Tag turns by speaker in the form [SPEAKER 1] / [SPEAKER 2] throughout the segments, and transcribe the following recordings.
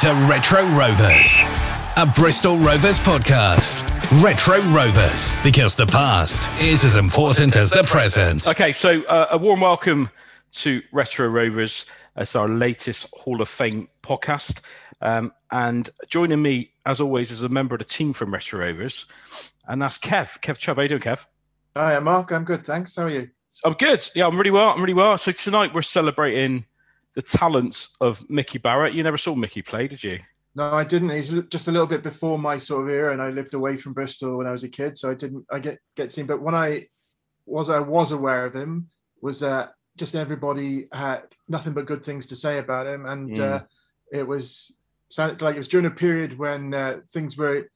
[SPEAKER 1] to Retro Rovers, a Bristol Rovers podcast. Retro Rovers, because the past is as important as the present.
[SPEAKER 2] Okay, so uh, a warm welcome to Retro Rovers as our latest Hall of Fame podcast. Um, and joining me, as always, is a member of the team from Retro Rovers, and that's Kev. Kev Chubb, how are you doing, Kev?
[SPEAKER 3] Hi, I'm Mark. I'm good, thanks. How are you?
[SPEAKER 2] I'm good. Yeah, I'm really well. I'm really well. So tonight we're celebrating the talents of Mickey Barrett. You never saw Mickey play, did you?
[SPEAKER 3] No, I didn't. He's just a little bit before my sort of era, and I lived away from Bristol when I was a kid, so I didn't. I get get seen. But when I was I was aware of him, was that just everybody had nothing but good things to say about him, and
[SPEAKER 2] Mm.
[SPEAKER 3] uh, it was sounded like it was during a period when uh, things were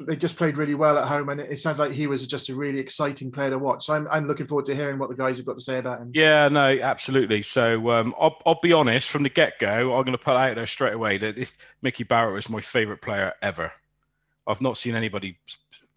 [SPEAKER 3] they just played really well at home, and it, sounds like he was just a really exciting player to watch. So I'm I'm looking forward to hearing what the guys have got to say about him.
[SPEAKER 2] Yeah, no, absolutely. So um, I'll, I'll be honest from the get go. I'm going to put out there straight away that this Mickey Barrett was my favourite player ever. I've not seen anybody.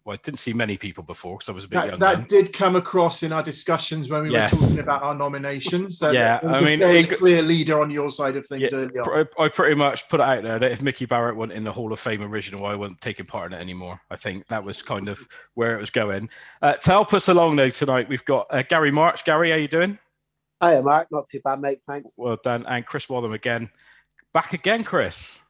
[SPEAKER 2] Well, I didn't see many people before because I was a bit
[SPEAKER 3] That,
[SPEAKER 2] young.
[SPEAKER 3] that
[SPEAKER 2] then.
[SPEAKER 3] did come across in our discussions when we
[SPEAKER 2] Yes.
[SPEAKER 3] were talking about our nominations. So
[SPEAKER 2] Yeah,
[SPEAKER 3] there was
[SPEAKER 2] I
[SPEAKER 3] a
[SPEAKER 2] mean,
[SPEAKER 3] very
[SPEAKER 2] it-
[SPEAKER 3] clear leader on your side of things
[SPEAKER 2] Yeah,
[SPEAKER 3] early on.
[SPEAKER 2] pr- I pretty much put it out there that if Mickey Barrett went in the Hall of Fame original, I wasn't taking part in it anymore. I think that was kind of where it was going. Uh, to help us along though tonight, we've got uh, Gary March. Gary, how are you doing?
[SPEAKER 4] Hiya, Mark. Not too bad, mate. Thanks.
[SPEAKER 2] Well done. And Chris Waltham again. Back again, Chris.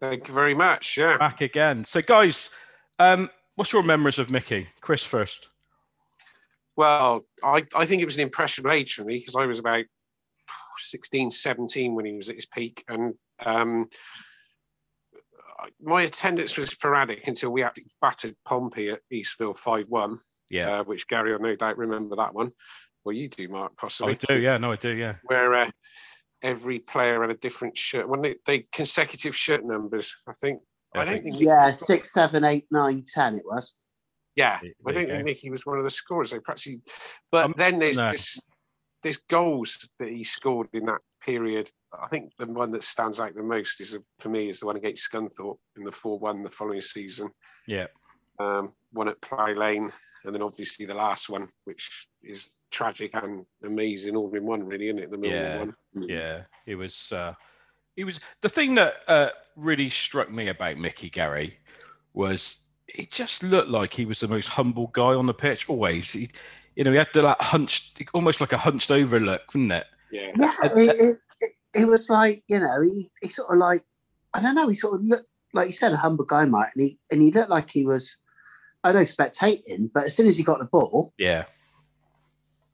[SPEAKER 5] Thank you very much. Yeah.
[SPEAKER 2] Back again. So, guys, um, what's your memories of Mickey? Chris first.
[SPEAKER 5] Well, I, I think it was an impressionable age for me because I was about 16, 17 when he was at his peak. And um, my attendance was sporadic until we actually battered Pompey at Eastville 5 1,
[SPEAKER 2] Yeah,
[SPEAKER 5] uh, which Gary, I no doubt remember that one. Well, you do, Mark, possibly.
[SPEAKER 2] I do. Yeah, no, I do. Yeah.
[SPEAKER 5] Where uh, every player had a different shirt. When they, they consecutive shirt numbers, I think. I don't think.
[SPEAKER 4] Yeah, six, seven, eight, nine, ten. It was.
[SPEAKER 5] Yeah,
[SPEAKER 2] There
[SPEAKER 5] I
[SPEAKER 2] you
[SPEAKER 5] don't
[SPEAKER 2] go.
[SPEAKER 5] think Mickey was one of the scorers. They perhaps he, but
[SPEAKER 2] Um,
[SPEAKER 5] then there's
[SPEAKER 2] no.
[SPEAKER 5] this there's goals that he scored in that period. I think the one that stands out the most is for me is the one against Scunthorpe in the four one the following season.
[SPEAKER 2] Yeah.
[SPEAKER 5] Um, one at Plough Lane, and then obviously the last one, which is tragic and amazing all in one, really, isn't it? The Millwall
[SPEAKER 2] Yeah,
[SPEAKER 5] one.
[SPEAKER 2] Yeah, it was. Uh, it was the thing that uh, really struck me about Mickey Gary was he just looked like he was the most humble guy on the pitch. Always, he, you know, he had the like hunched, almost like a hunched over look, wouldn't it?
[SPEAKER 5] Yeah.
[SPEAKER 4] Yeah, it, it, it, it was like you know he, he sort of like I don't know he sort of looked like you said a humble guy, Mark, and he and he looked like he was I don't know spectating, but as soon as he got the ball,
[SPEAKER 2] Yeah,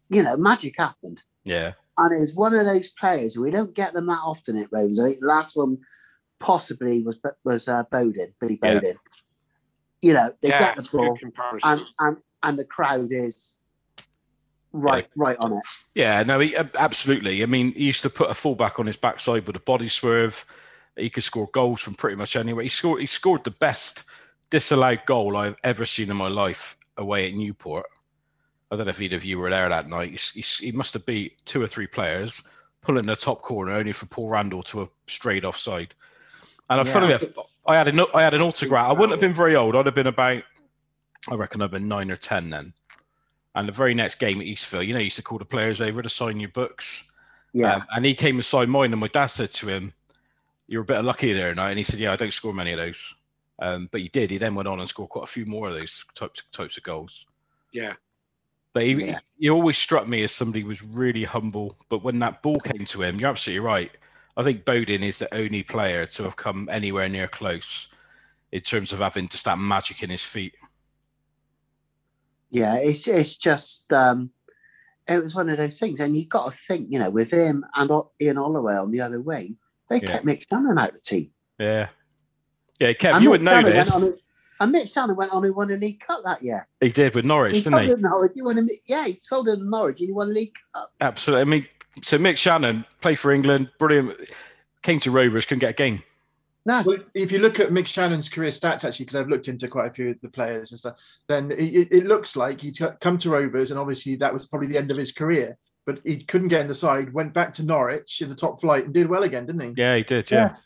[SPEAKER 4] you know, magic happened.
[SPEAKER 2] yeah,
[SPEAKER 4] And it's one of those players we don't get them that often at Rose. I think the last one possibly was was uh, Bowden, Billy
[SPEAKER 2] Yeah.
[SPEAKER 4] Bowden. You know, they
[SPEAKER 5] yeah,
[SPEAKER 4] get the ball and and and the crowd is right right on it.
[SPEAKER 2] yeah. No, he absolutely. I mean, he used to put a fullback on his backside with a body swerve. He could score goals from pretty much anywhere. He scored. He scored the best disallowed goal I've ever seen in my life away at Newport. I don't know if either of you were there that night. He, he, he must have beat two or three players, pulling the top corner only for Paul Randall to have strayed offside. And I
[SPEAKER 4] Yeah.
[SPEAKER 2] funny enough, I had an I had an autograph. I wouldn't have been very old. I'd have been about, I reckon, I'd been nine or ten then. And the very next game at Eastville, you know, he used to call the players over to sign your books.
[SPEAKER 4] Yeah.
[SPEAKER 2] Um, and he came and signed mine, and my dad said to him, "You're a bit unlucky there tonight." And he said, "Yeah, I don't score many of those." Um, but he did. He then went on and scored quite a few more of those types types of goals.
[SPEAKER 5] yeah.
[SPEAKER 2] But he,
[SPEAKER 4] Yeah.
[SPEAKER 2] he always struck me as somebody who was really humble. But when that ball came to him, you're absolutely right. I think Bowden is the only player to have come anywhere near close in terms of having just that magic in his feet.
[SPEAKER 4] Yeah, it's it's just um, it was one of those things, and you've got to think, you know, with him and Ian Holloway on the other wing, they
[SPEAKER 2] Yeah.
[SPEAKER 4] kept Mick Channon out of the team.
[SPEAKER 2] Yeah. Yeah, Kev,
[SPEAKER 4] and
[SPEAKER 2] you would know this.
[SPEAKER 4] went on and- and Mitch Channon went on and won a League Cup that year.
[SPEAKER 2] He did with Norwich,
[SPEAKER 4] He
[SPEAKER 2] didn't
[SPEAKER 4] sold
[SPEAKER 2] he?
[SPEAKER 4] Norwich. He won a, yeah, he sold it to Norwich and he won a League Cup.
[SPEAKER 2] Absolutely. I mean, so Mick Channon played for England, brilliant. Came to Rovers, couldn't get a game.
[SPEAKER 4] No,
[SPEAKER 3] Well, if you look at Mick Channon's career stats, actually, because I've looked into quite a few of the players and stuff, then it, it- it looks like he would come to Rovers, and obviously that was probably the end of his career. But he couldn't get in the side, went back to Norwich in the top flight, and did well again, didn't he?
[SPEAKER 2] Yeah, he did. Yeah.
[SPEAKER 4] yeah,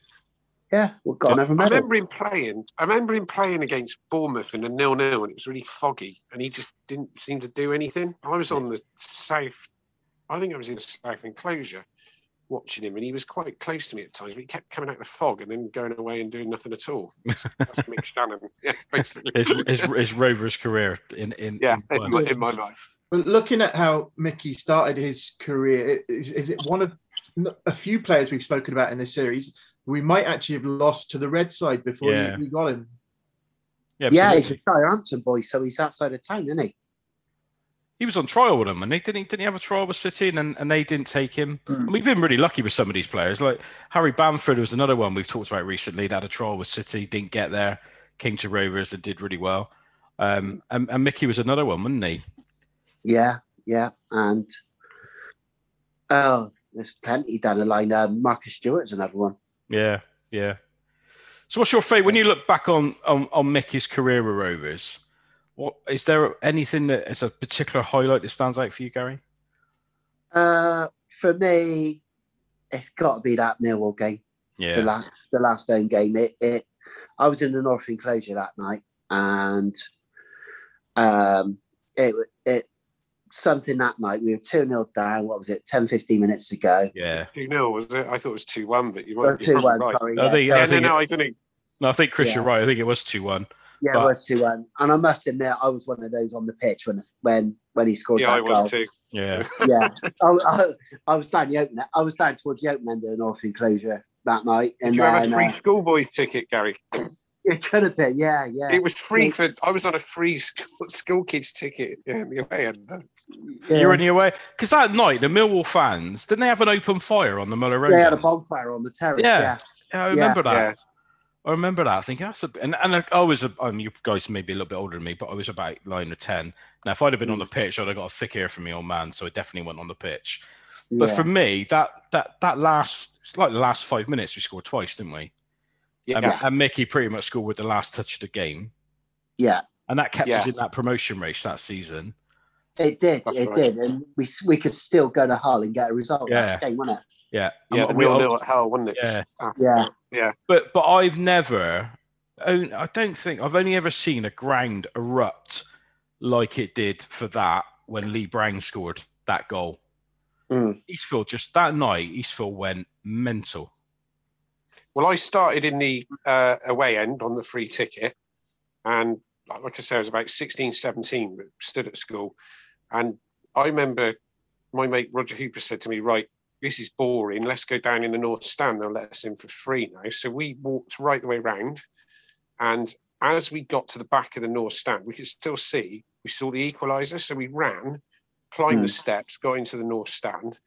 [SPEAKER 4] well, got another
[SPEAKER 5] I remember him playing. I remember him playing against Bournemouth in a nil-nil, and it was really foggy, and he just didn't seem to do anything. I was on the south. I think I was in the south enclosure, watching him, and he was quite close to me at times, but he kept coming out of the fog and then going away and doing nothing at all. That's, that's Mick Channon, yeah, basically.
[SPEAKER 2] his, his, his Rovers career in in
[SPEAKER 5] yeah,
[SPEAKER 2] in
[SPEAKER 5] in my, in my life.
[SPEAKER 3] Well, looking at how Mickey started his career, is, is it one of a few players we've spoken about in this series? We might actually have lost to the red side before
[SPEAKER 2] Yeah.
[SPEAKER 3] we got him.
[SPEAKER 2] yeah,
[SPEAKER 4] Yeah, he's a Southampton boy, so he's outside of town, isn't he?
[SPEAKER 2] he was on trial with them, and they didn't didn't he have a trial with City, and and, and they didn't take him.
[SPEAKER 3] Hmm.
[SPEAKER 2] And we've been really lucky with some of these players. Like Harry Bamford was another one we've talked about recently. That had a trial with City, didn't get there, came to Rovers and did really well. Um, and, and Mickey was another one, wasn't he?
[SPEAKER 4] Yeah, yeah, and oh, there's plenty down the line. Uh, Marcus Stewart's another one.
[SPEAKER 2] Yeah, yeah. So, what's your favourite when you look back on, on on Mickey's career with Rovers? What is there anything that is a particular highlight that stands out for you, Gary?
[SPEAKER 4] Uh, for me, it's got to be that Millwall game.
[SPEAKER 2] Yeah, the
[SPEAKER 4] last the last home game. It, it I was in the North Enclosure that night, and um, it it something that night. We were two 0 down. What was it? 10, 15 minutes to go.
[SPEAKER 2] yeah.
[SPEAKER 5] 2 0, was it? I thought it was 2 1, but you might be
[SPEAKER 4] two one.
[SPEAKER 5] right.
[SPEAKER 4] Sorry.
[SPEAKER 2] I
[SPEAKER 4] Yeah,
[SPEAKER 2] think-
[SPEAKER 4] two-
[SPEAKER 2] I
[SPEAKER 5] Yeah, no,
[SPEAKER 2] think
[SPEAKER 5] no, I didn't.
[SPEAKER 2] No, I think Chris,
[SPEAKER 4] Yeah.
[SPEAKER 2] you're right. I think it was two one.
[SPEAKER 4] yeah,
[SPEAKER 2] but-
[SPEAKER 4] it was two one. And I must admit, I was one of those on the pitch when when when he scored
[SPEAKER 5] Yeah,
[SPEAKER 4] that
[SPEAKER 5] I was
[SPEAKER 4] goal.
[SPEAKER 5] too.
[SPEAKER 2] Yeah,
[SPEAKER 4] yeah, I, I, I was down the open. I was down towards the open end of the North Enclosure that night,
[SPEAKER 5] Did
[SPEAKER 4] and
[SPEAKER 5] you have a free
[SPEAKER 4] uh,
[SPEAKER 5] schoolboys ticket, Gary?
[SPEAKER 4] it could have been. Yeah, yeah.
[SPEAKER 5] It was free for. I was on a free school, school kids ticket. Yeah, in the away end.
[SPEAKER 4] Yeah.
[SPEAKER 2] you're in your way because that night the Millwall fans didn't they have an open fire on the Muller Road?
[SPEAKER 4] They had a bonfire on the terrace.
[SPEAKER 2] Yeah.
[SPEAKER 4] Yeah,
[SPEAKER 2] Yeah, I remember that.
[SPEAKER 5] Yeah.
[SPEAKER 2] I remember that. I think that's a and and I was a, I mean, you guys may be a little bit older than me, but I was about nine or ten. Now, if I'd have been on the pitch, I'd have got a thick ear from me old man, so I definitely went on the pitch. But for me, that that that last it's like the last five minutes, we scored twice, didn't we?
[SPEAKER 5] Yeah.
[SPEAKER 2] And, and Mickey pretty much scored with the last touch of the game,
[SPEAKER 4] yeah.
[SPEAKER 2] and that kept us in that promotion race that season.
[SPEAKER 4] It did,
[SPEAKER 5] That's
[SPEAKER 4] it
[SPEAKER 5] right.
[SPEAKER 4] did, and we we could still go to Hull and get a result
[SPEAKER 2] Yeah.
[SPEAKER 4] next game, wasn't it?
[SPEAKER 2] Yeah,
[SPEAKER 5] Yeah,
[SPEAKER 2] And
[SPEAKER 5] the
[SPEAKER 2] we-
[SPEAKER 5] nil nil at Hull, wasn't it?
[SPEAKER 2] Yeah.
[SPEAKER 5] Ah,
[SPEAKER 4] Yeah,
[SPEAKER 2] but but I've never, I don't think I've only ever seen a ground erupt like it did for that when Lee Brown scored that goal.
[SPEAKER 4] Mm.
[SPEAKER 2] Eastville just that night, Eastville went mental.
[SPEAKER 5] Well, I started in the uh, away end on the free ticket. And like I say, I was about 16, 17, but stood at school. And I remember my mate Roger Hooper said to me, Right, this is boring. Let's go down in the North Stand. They'll let us in for free now. So we walked right the way round. And as we got to the back of the North Stand, we could still see, we saw the equaliser. So we ran, climbed
[SPEAKER 4] Hmm.
[SPEAKER 5] the steps, got into the North Stand.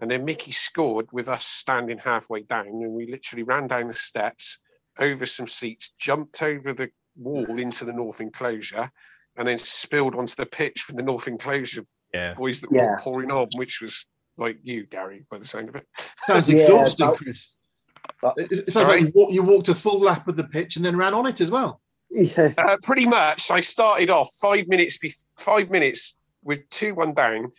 [SPEAKER 5] And then Mickey scored with us standing halfway down. And we literally ran down the steps, over some seats, jumped over the wall into the North Enclosure, and then spilled onto the pitch with the North Enclosure
[SPEAKER 2] Yeah.
[SPEAKER 5] boys that were
[SPEAKER 4] Yeah.
[SPEAKER 5] all pouring on, which was like you, Gary, by the sound of it.
[SPEAKER 3] Sounds
[SPEAKER 4] Yeah,
[SPEAKER 3] exhausting,
[SPEAKER 4] that-
[SPEAKER 3] Chris.
[SPEAKER 4] Uh,
[SPEAKER 3] It, it sounds like you, walk, you walked a full lap of the pitch and then ran on it as well.
[SPEAKER 4] yeah,
[SPEAKER 5] Uh, pretty much. I started off five minutes, be- five minutes with two one down.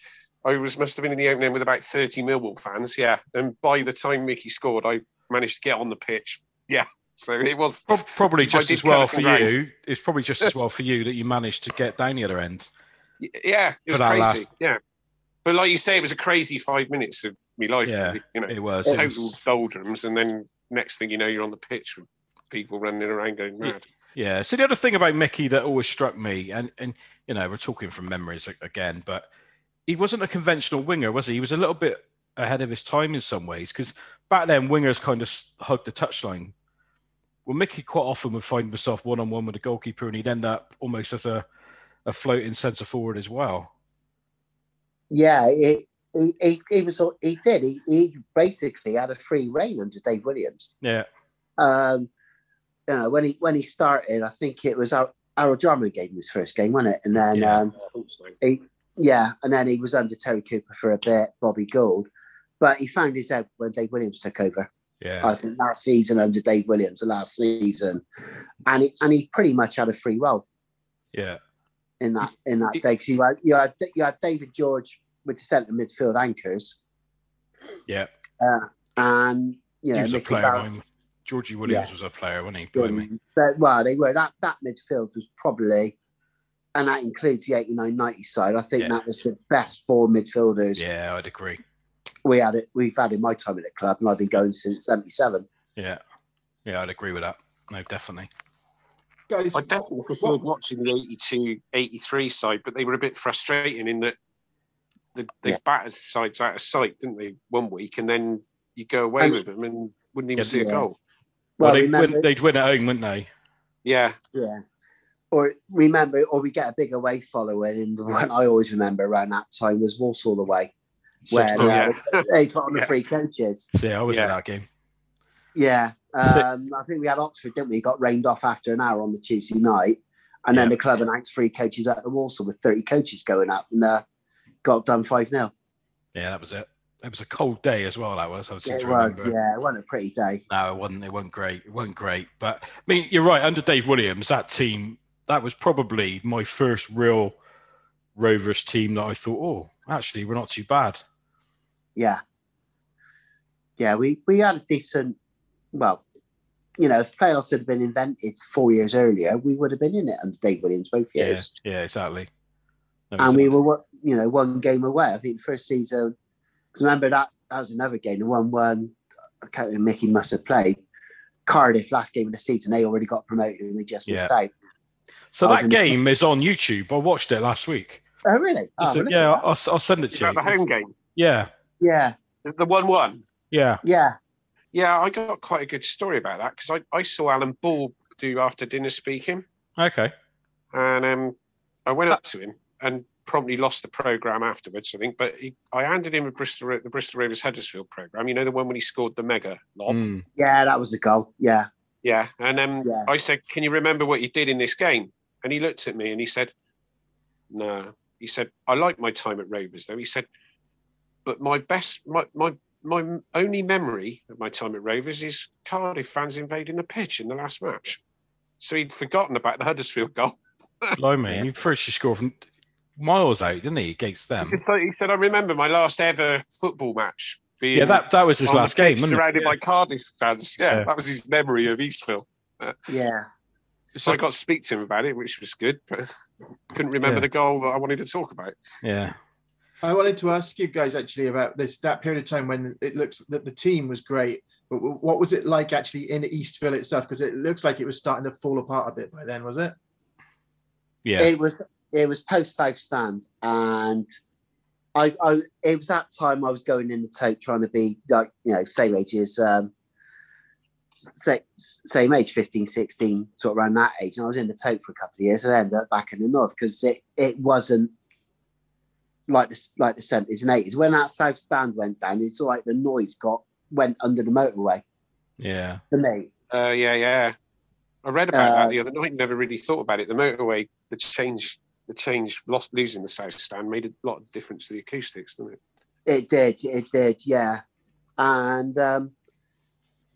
[SPEAKER 5] I was must have been in the opening with about thirty Millwall fans, yeah. And by the time Mickey scored, I managed to get on the pitch. Yeah, so it was
[SPEAKER 2] Probably just as well for
[SPEAKER 5] ground.
[SPEAKER 2] you. It's probably just as well for you that you managed to get down the other end.
[SPEAKER 5] yeah, it was crazy.
[SPEAKER 2] last-
[SPEAKER 5] Yeah, but like you say, it was a crazy five minutes of my life.
[SPEAKER 2] Yeah,
[SPEAKER 5] you know,
[SPEAKER 2] It was.
[SPEAKER 5] total doldrums, and then next thing you know, you're on the pitch with people running around going mad.
[SPEAKER 2] Yeah. So the other thing about Mickey that always struck me, and and you know, we're talking from memories again, but he wasn't a conventional winger, was he? He was a little bit ahead of his time in some ways because back then wingers kind of hugged the touchline. Well, Mickey quite often would find himself one on one with the goalkeeper, and he'd end up almost as a a floating centre forward as well.
[SPEAKER 4] yeah. He, he, he, he was he did he, he basically had a free reign under Dave Williams.
[SPEAKER 2] Yeah.
[SPEAKER 4] Um, you know when he when he started, I think it was Ar- Harold Jarman gave him his first game, wasn't it? And then
[SPEAKER 2] Yeah.
[SPEAKER 4] um,
[SPEAKER 5] I so.
[SPEAKER 4] he, yeah, and then he was under Terry Cooper for a bit, Bobby Gould, but he found his head when Dave Williams took over.
[SPEAKER 2] Yeah.
[SPEAKER 4] I think that season under Dave Williams, the last season, and he and he pretty much had a free role
[SPEAKER 2] Yeah.
[SPEAKER 4] in that in that
[SPEAKER 2] He-
[SPEAKER 4] day. 'Cause you had you had you had David George with the centre midfield anchors,
[SPEAKER 2] Yeah.
[SPEAKER 4] uh, and you
[SPEAKER 2] He
[SPEAKER 4] know
[SPEAKER 2] was a player.
[SPEAKER 4] Barrett-
[SPEAKER 2] Georgie Williams was a player, wasn't he? Blimey.
[SPEAKER 4] but- well, they were that that midfield was probably, and that includes the 89-90 side. I think
[SPEAKER 2] Yeah.
[SPEAKER 4] that was the best four midfielders
[SPEAKER 2] Yeah, I'd agree.
[SPEAKER 4] We had it. We've had in my time at the club, and I've been going since '77.
[SPEAKER 2] Yeah, yeah, I'd agree with that. No, definitely.
[SPEAKER 3] Guys,
[SPEAKER 5] I definitely preferred watching the 82, 83 side, but they were a bit frustrating in that the, they
[SPEAKER 4] Yeah.
[SPEAKER 5] battered sides out of sight, didn't they, one week, and then you go away
[SPEAKER 4] And-
[SPEAKER 5] with them and wouldn't even
[SPEAKER 2] Yeah.
[SPEAKER 5] see a
[SPEAKER 4] Yeah.
[SPEAKER 5] goal.
[SPEAKER 2] Well,
[SPEAKER 4] Well,
[SPEAKER 2] they'd,
[SPEAKER 4] remember,
[SPEAKER 2] win, they'd win at home, wouldn't they?
[SPEAKER 5] Yeah,
[SPEAKER 4] yeah. Or remember, or we get a big away following, and the one I always remember around that time was Walsall away, when
[SPEAKER 5] Oh, yeah.
[SPEAKER 4] they put on the
[SPEAKER 5] Yeah.
[SPEAKER 4] three coaches.
[SPEAKER 2] Yeah, I was
[SPEAKER 5] Yeah.
[SPEAKER 2] at that game.
[SPEAKER 4] Yeah, um, I think we had Oxford, didn't we? Got rained off after an hour on the Tuesday night, and then the club announced three coaches at the Walsall with thirty coaches going up, and uh, got done five 0
[SPEAKER 2] Yeah, that was it. It was a cold day as well. That was. I seem
[SPEAKER 4] It
[SPEAKER 2] to
[SPEAKER 4] was,
[SPEAKER 2] remember.
[SPEAKER 4] yeah, it wasn't a pretty day.
[SPEAKER 2] No, it wasn't. It wasn't great. It wasn't great. But I mean, you're right. Under Dave Williams, that team, that was probably my first real Rovers team that I thought, oh, actually, we're not too bad.
[SPEAKER 4] Yeah, yeah, we we had a decent. Well, you know, if playoffs had been invented four years earlier, we would have been in it under Dave Williams both years.
[SPEAKER 2] yeah, exactly. No,
[SPEAKER 4] and we
[SPEAKER 2] exactly.
[SPEAKER 4] were, you know, one game away. I think the first season, because remember that that was another game, the one one. I can't remember Mickey must have played Cardiff last game of the season. They already got promoted, and we just missed out.
[SPEAKER 2] So
[SPEAKER 4] I
[SPEAKER 2] that
[SPEAKER 4] didn't-
[SPEAKER 2] game is on YouTube. I watched it last week.
[SPEAKER 4] Oh, really? Oh,
[SPEAKER 2] So, yeah. I'll, I'll send it
[SPEAKER 5] is
[SPEAKER 2] to you.
[SPEAKER 5] that the home game?
[SPEAKER 2] Yeah,
[SPEAKER 4] yeah,
[SPEAKER 5] The- The 1 1.
[SPEAKER 2] yeah.
[SPEAKER 4] yeah.
[SPEAKER 5] Yeah, I got quite a good story about that because I, I saw Alan Ball do after dinner speaking,
[SPEAKER 2] Okay.
[SPEAKER 5] and um, I went up to him and promptly lost the program afterwards. I think, but he, I handed him a Bristol the Bristol Rovers Huddersfield program. You know the one when he scored the mega lob.
[SPEAKER 2] Mm.
[SPEAKER 4] Yeah, that was the goal. Yeah,
[SPEAKER 5] Yeah, and um,
[SPEAKER 4] Yeah.
[SPEAKER 5] I said, "Can you remember what you did in this game?" And he looked at me and he said, "No." He said, "I like my time at Rovers, though." He said, "But my best, my my my only memory of my time at Rovers is Cardiff fans invading the pitch in the last match." So he'd forgotten about the Huddersfield goal.
[SPEAKER 2] Blimey, he first scored from miles out, didn't he, against them?
[SPEAKER 5] He said- he said, "I remember my last ever football match being
[SPEAKER 2] Yeah, that, that was his last game,
[SPEAKER 5] pitch
[SPEAKER 2] wasn't it?
[SPEAKER 5] surrounded by Cardiff fans." Yeah,
[SPEAKER 2] Yeah.
[SPEAKER 5] that was his memory of Eastville.
[SPEAKER 4] yeah.
[SPEAKER 5] So I got to speak to him about it, which was good. But couldn't remember
[SPEAKER 2] Yeah.
[SPEAKER 5] the goal that I wanted to talk about.
[SPEAKER 2] Yeah.
[SPEAKER 3] I wanted to ask you guys actually about this that period of time when it looks that the team was great, but what was it like actually in Eastville itself? Because it looks like it was starting to fall apart a bit by then, was it?
[SPEAKER 2] Yeah.
[SPEAKER 4] It was it was post South Stand, and I, I it was that time I was going in the tape trying to be like you know same age as um, sa- same age 15 16 sort of around that age and I was in the tape for a couple of years and I ended up back in the north because it it wasn't like the like the 70s and 80s when that South Stand went down it's like the noise got went under the motorway
[SPEAKER 2] Yeah.
[SPEAKER 4] for me
[SPEAKER 5] Uh, yeah, yeah. I read about
[SPEAKER 4] Uh,
[SPEAKER 5] that the other night. Never really thought about it. The motorway, the change, the change, lost losing the south stand made a lot of difference to the acoustics, didn't it?
[SPEAKER 4] It did, it did, yeah. And um,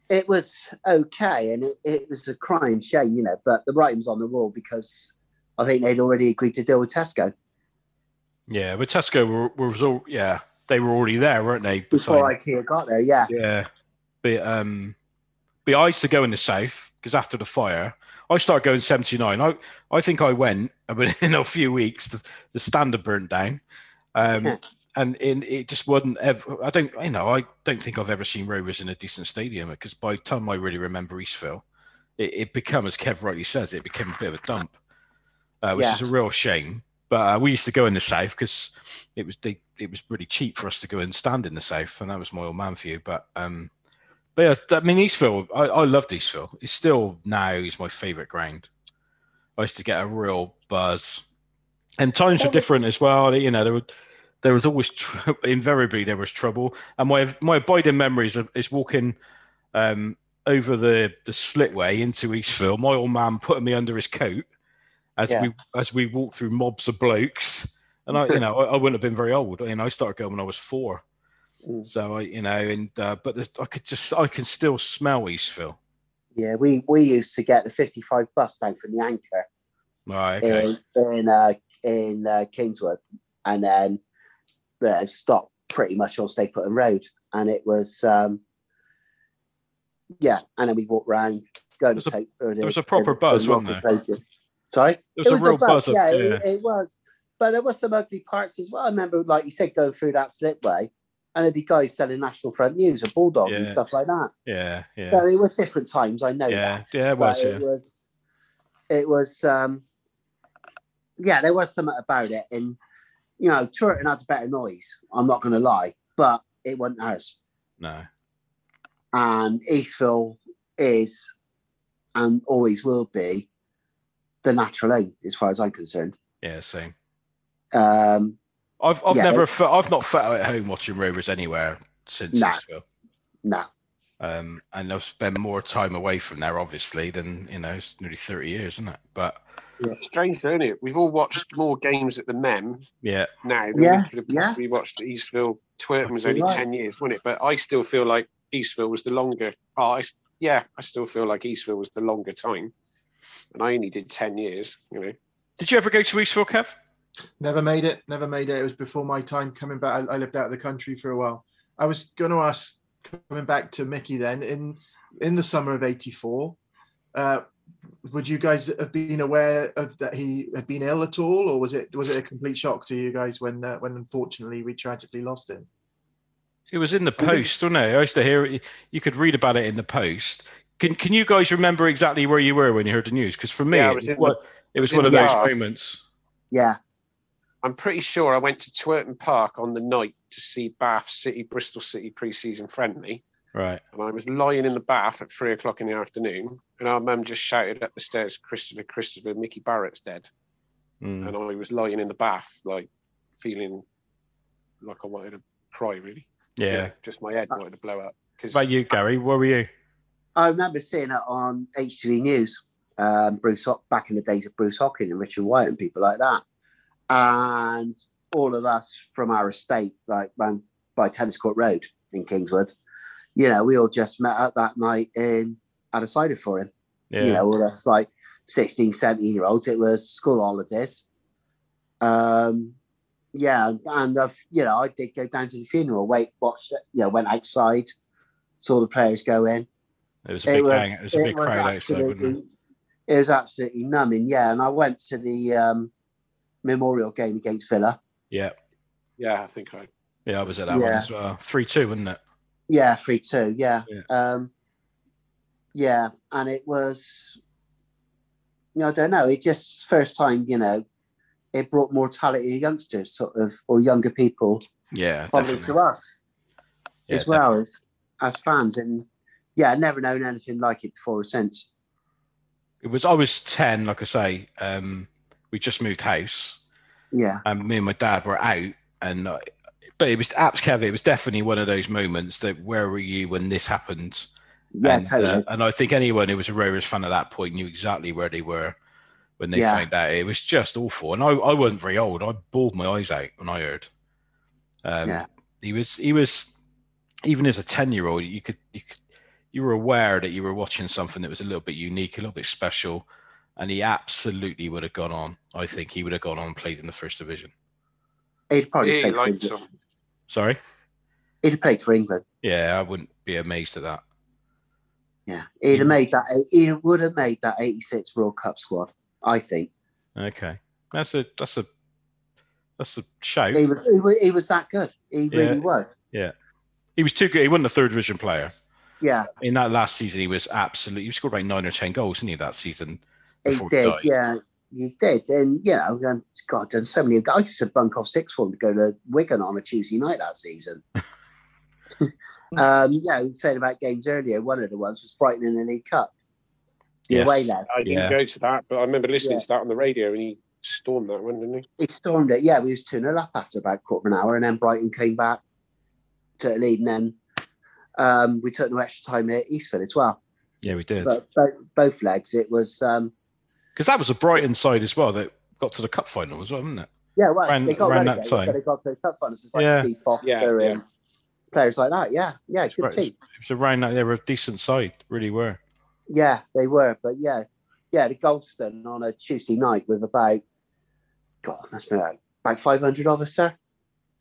[SPEAKER 4] it was okay, and it, it was a crying shame, you know. But the writing was on the wall because I think they'd already agreed to deal with Tesco
[SPEAKER 2] Yeah. But Tesco were, was all, yeah, they were already there, weren't they?
[SPEAKER 4] before
[SPEAKER 2] Beside-
[SPEAKER 4] IKEA got there. Yeah,
[SPEAKER 2] Yeah. But um but I used to go in the south because after the fire, I started going 79. I I think I went, but in a few weeks the, the standard burnt down. Um and in, it just wasn't ever I don't you know, I don't think I've ever seen Rovers in a decent stadium because by the time I really remember Eastville, it, it became as Kev rightly says, it became a bit of a dump. Uh, which
[SPEAKER 4] Yeah.
[SPEAKER 2] is a real shame. But uh, we used to go in the south because it was they, it was really cheap for us to go and stand in the south, and that was my old man view. But um, but yeah, I mean Eastville, I, I loved Eastville. It's still now is my favourite ground. I used to get a real buzz, and times were different as well. You know, there were there was always tr- invariably there was trouble, and my my abiding memories of, is walking um, over the the slipway into Eastville. My old man putting me under his coat as
[SPEAKER 4] Yeah.
[SPEAKER 2] we as we walked through mobs of blokes. And I, you know, I, I wouldn't have been very old. You know, I started going when I was four.
[SPEAKER 4] Mm.
[SPEAKER 2] So I, you know, and uh, but I could just, I can still smell Eastville.
[SPEAKER 4] yeah. We we used to get the fifty-five bus down from the Anchor
[SPEAKER 2] Right. Okay.
[SPEAKER 4] in in uh, in uh, Kingswood, and then uh, stopped pretty much on Stapleton Road, and it was um, yeah, and then we walked round, go to
[SPEAKER 2] There was a-
[SPEAKER 4] take. uh,
[SPEAKER 2] there was a proper
[SPEAKER 4] the-
[SPEAKER 2] buzz, wasn't there?
[SPEAKER 4] Sorry,
[SPEAKER 2] it was, a real buzz. up
[SPEAKER 4] yeah,
[SPEAKER 2] there.
[SPEAKER 4] it, it was. But there was some ugly parts as well. I remember, like you said, going through that slipway, and there'd be guys selling National Front News and Bulldog and stuff like that.
[SPEAKER 2] Yeah, yeah,
[SPEAKER 4] So it was different times. I know
[SPEAKER 2] yeah,
[SPEAKER 4] that.
[SPEAKER 2] yeah. It was. Yeah.
[SPEAKER 4] it was. It was. Um, yeah, there was something about it, and you know, Twerton had a better noise. I'm not going to lie, but it wasn't ours.
[SPEAKER 2] No.
[SPEAKER 4] And Eastville is, and always will be, the natural aim, as far as I'm concerned.
[SPEAKER 2] Yeah, same.
[SPEAKER 4] Um,
[SPEAKER 2] I've I've
[SPEAKER 4] Yeah.
[SPEAKER 2] never I've not felt at home watching Rovers anywhere since
[SPEAKER 4] No.
[SPEAKER 2] Eastville.
[SPEAKER 4] no,
[SPEAKER 2] Um, and I've spent more time away from there, obviously, than you know, it's nearly thirty years, isn't it? But
[SPEAKER 5] It's strange, isn't it? We've all watched more games at the Mem
[SPEAKER 2] yeah,
[SPEAKER 5] now than
[SPEAKER 4] Yeah,
[SPEAKER 5] we could have
[SPEAKER 4] yeah.
[SPEAKER 5] watched at Eastville. Twerton was only
[SPEAKER 4] right.
[SPEAKER 5] 10 years, wasn't it? But I still feel like Eastville was the longer. Oh, I, yeah, I still feel like Eastville was the longer time. And I only did 10 years, you know.
[SPEAKER 2] did you ever go to Eastville, Kev?
[SPEAKER 3] Never made it. Never made it. It was before my time coming back. I, I lived out of the country for a while. I was going to ask, coming back to Mickey then in in the summer of '84. Uh, would you guys have been aware of that he had been ill at all, or was it was it a complete shock to you guys when uh, when unfortunately we tragically lost him?
[SPEAKER 2] It was in the post, wasn't it? I used to hear it. You could read about it in the post. Can Can you guys remember exactly where you were when you heard the news? Because for me,
[SPEAKER 5] Yeah, I
[SPEAKER 2] it
[SPEAKER 5] was
[SPEAKER 2] was, one- it was
[SPEAKER 5] was
[SPEAKER 2] one of those
[SPEAKER 5] bath.
[SPEAKER 2] moments.
[SPEAKER 4] yeah,
[SPEAKER 5] I'm pretty sure I went to Twerton Park on the night to see Bath City, Bristol City pre-season friendly.
[SPEAKER 2] Right.
[SPEAKER 5] And I was lying in the bath at three o'clock in the afternoon. And our mum just shouted up the stairs, Christopher, Christopher, Mickey Barrett's dead.
[SPEAKER 2] Mm.
[SPEAKER 5] And I was lying in the bath, like feeling like I wanted to cry, really.
[SPEAKER 2] Yeah.
[SPEAKER 5] Know, just my head wanted to blow up.
[SPEAKER 2] What about you, Gary? Where were you?
[SPEAKER 4] I remember seeing it on HTV News. Um, Bruce back in the days of Bruce Hocking and Richard White and people like that, and all of us from our estate, like by Tennis Court Road in Kingswood, you know, we all just met up that night in had a cider for him.
[SPEAKER 2] Yeah.
[SPEAKER 4] you know, all us like 16, 17 year olds. It was school holidays. Um, yeah, and I've, you know, I did go down to the funeral, wait, watched it, you know, went outside, saw the players go in.
[SPEAKER 2] It was a big gang. It was a big crowd outside, wasn't it?
[SPEAKER 4] it was absolutely numbing, yeah. And I went to the um, memorial game against Villa.
[SPEAKER 2] Yeah.
[SPEAKER 5] yeah, I think I.
[SPEAKER 2] Yeah, I was at that one as well. Three two, wasn't it?
[SPEAKER 4] Yeah, three two. Yeah.
[SPEAKER 2] Yeah.
[SPEAKER 4] Um, yeah, and it was. You know, I don't know. It just first time, you know, it brought mortality to youngsters, sort of, or younger people,
[SPEAKER 2] Yeah,
[SPEAKER 4] probably
[SPEAKER 2] definitely.
[SPEAKER 4] to us
[SPEAKER 2] Yeah,
[SPEAKER 4] as well as as fans. And yeah, I've never known anything like it before or since.
[SPEAKER 2] It was. I was ten, like I say. Um, we just moved house,
[SPEAKER 4] Yeah,
[SPEAKER 2] and me and my dad were out, and uh, but it was apps, Kev. It was definitely one of those moments that where were you when this happened?
[SPEAKER 4] yeah,
[SPEAKER 2] and,
[SPEAKER 4] totally.
[SPEAKER 2] uh, and I think anyone who was a Rovers fan at that point knew exactly where they were when they
[SPEAKER 4] Yeah.
[SPEAKER 2] found out. It was just awful, and I, I wasn't very old. I bawled my eyes out when I heard. Um,
[SPEAKER 4] Yeah.
[SPEAKER 2] he was he was even as a ten year old, you could you could you were aware that you were watching something that was a little bit unique, a little bit special, and he absolutely would have gone on. I think he would have gone on and played in the first division.
[SPEAKER 4] He'd probably
[SPEAKER 5] He
[SPEAKER 4] played for
[SPEAKER 5] liked
[SPEAKER 4] England.
[SPEAKER 2] Sorry.
[SPEAKER 4] He'd have played for England.
[SPEAKER 2] Yeah, I wouldn't be amazed at that.
[SPEAKER 4] Yeah, he'd have made that. He would have made that '86 World Cup squad. I think
[SPEAKER 2] Okay, that's a that's a that's a shout.
[SPEAKER 4] he was. He was, he was that good. He
[SPEAKER 2] Yeah.
[SPEAKER 4] really was.
[SPEAKER 2] Yeah, he was too good. He wasn't a third division player.
[SPEAKER 4] Yeah,
[SPEAKER 2] In that last season, he was absolutely. He scored about nine or ten goals, didn't he? That season.
[SPEAKER 4] he did.
[SPEAKER 2] died?
[SPEAKER 4] Yeah, he did. And you know, and God, done so many. I used to bunk off six for him to go to Wigan on a Tuesday night that season. um, yeah, we were saying about games earlier. One of the ones was Brighton in the League Cup. The
[SPEAKER 2] Yes.
[SPEAKER 4] away leg.
[SPEAKER 5] I didn't
[SPEAKER 2] Yeah.
[SPEAKER 5] go to that, but I remember listening
[SPEAKER 4] Yeah.
[SPEAKER 5] to that on the radio and he stormed that one, didn't he?
[SPEAKER 4] He stormed it. Yeah, we was 2 0 up after about a quarter of an hour, and then Brighton came back to the lead, and then um, we took no extra time at Eastford as well.
[SPEAKER 2] Yeah, we did.
[SPEAKER 4] But both, both legs, it was um,
[SPEAKER 2] Because that was a Brighton side as well that got to the cup final as well, wasn't it?
[SPEAKER 4] yeah, well,
[SPEAKER 2] Ran-
[SPEAKER 4] they got
[SPEAKER 2] ran that time.
[SPEAKER 4] they got to the cup finals. It was like
[SPEAKER 2] Yeah.
[SPEAKER 4] Steve Foster
[SPEAKER 5] Yeah, yeah.
[SPEAKER 4] and players like that. Yeah, yeah, good
[SPEAKER 2] right.
[SPEAKER 4] team.
[SPEAKER 2] It was around that they were a decent side, really were.
[SPEAKER 4] Yeah, they were, but yeah, yeah, the Goldstone on a Tuesday night with about God, that's been about, about five hundred of us there.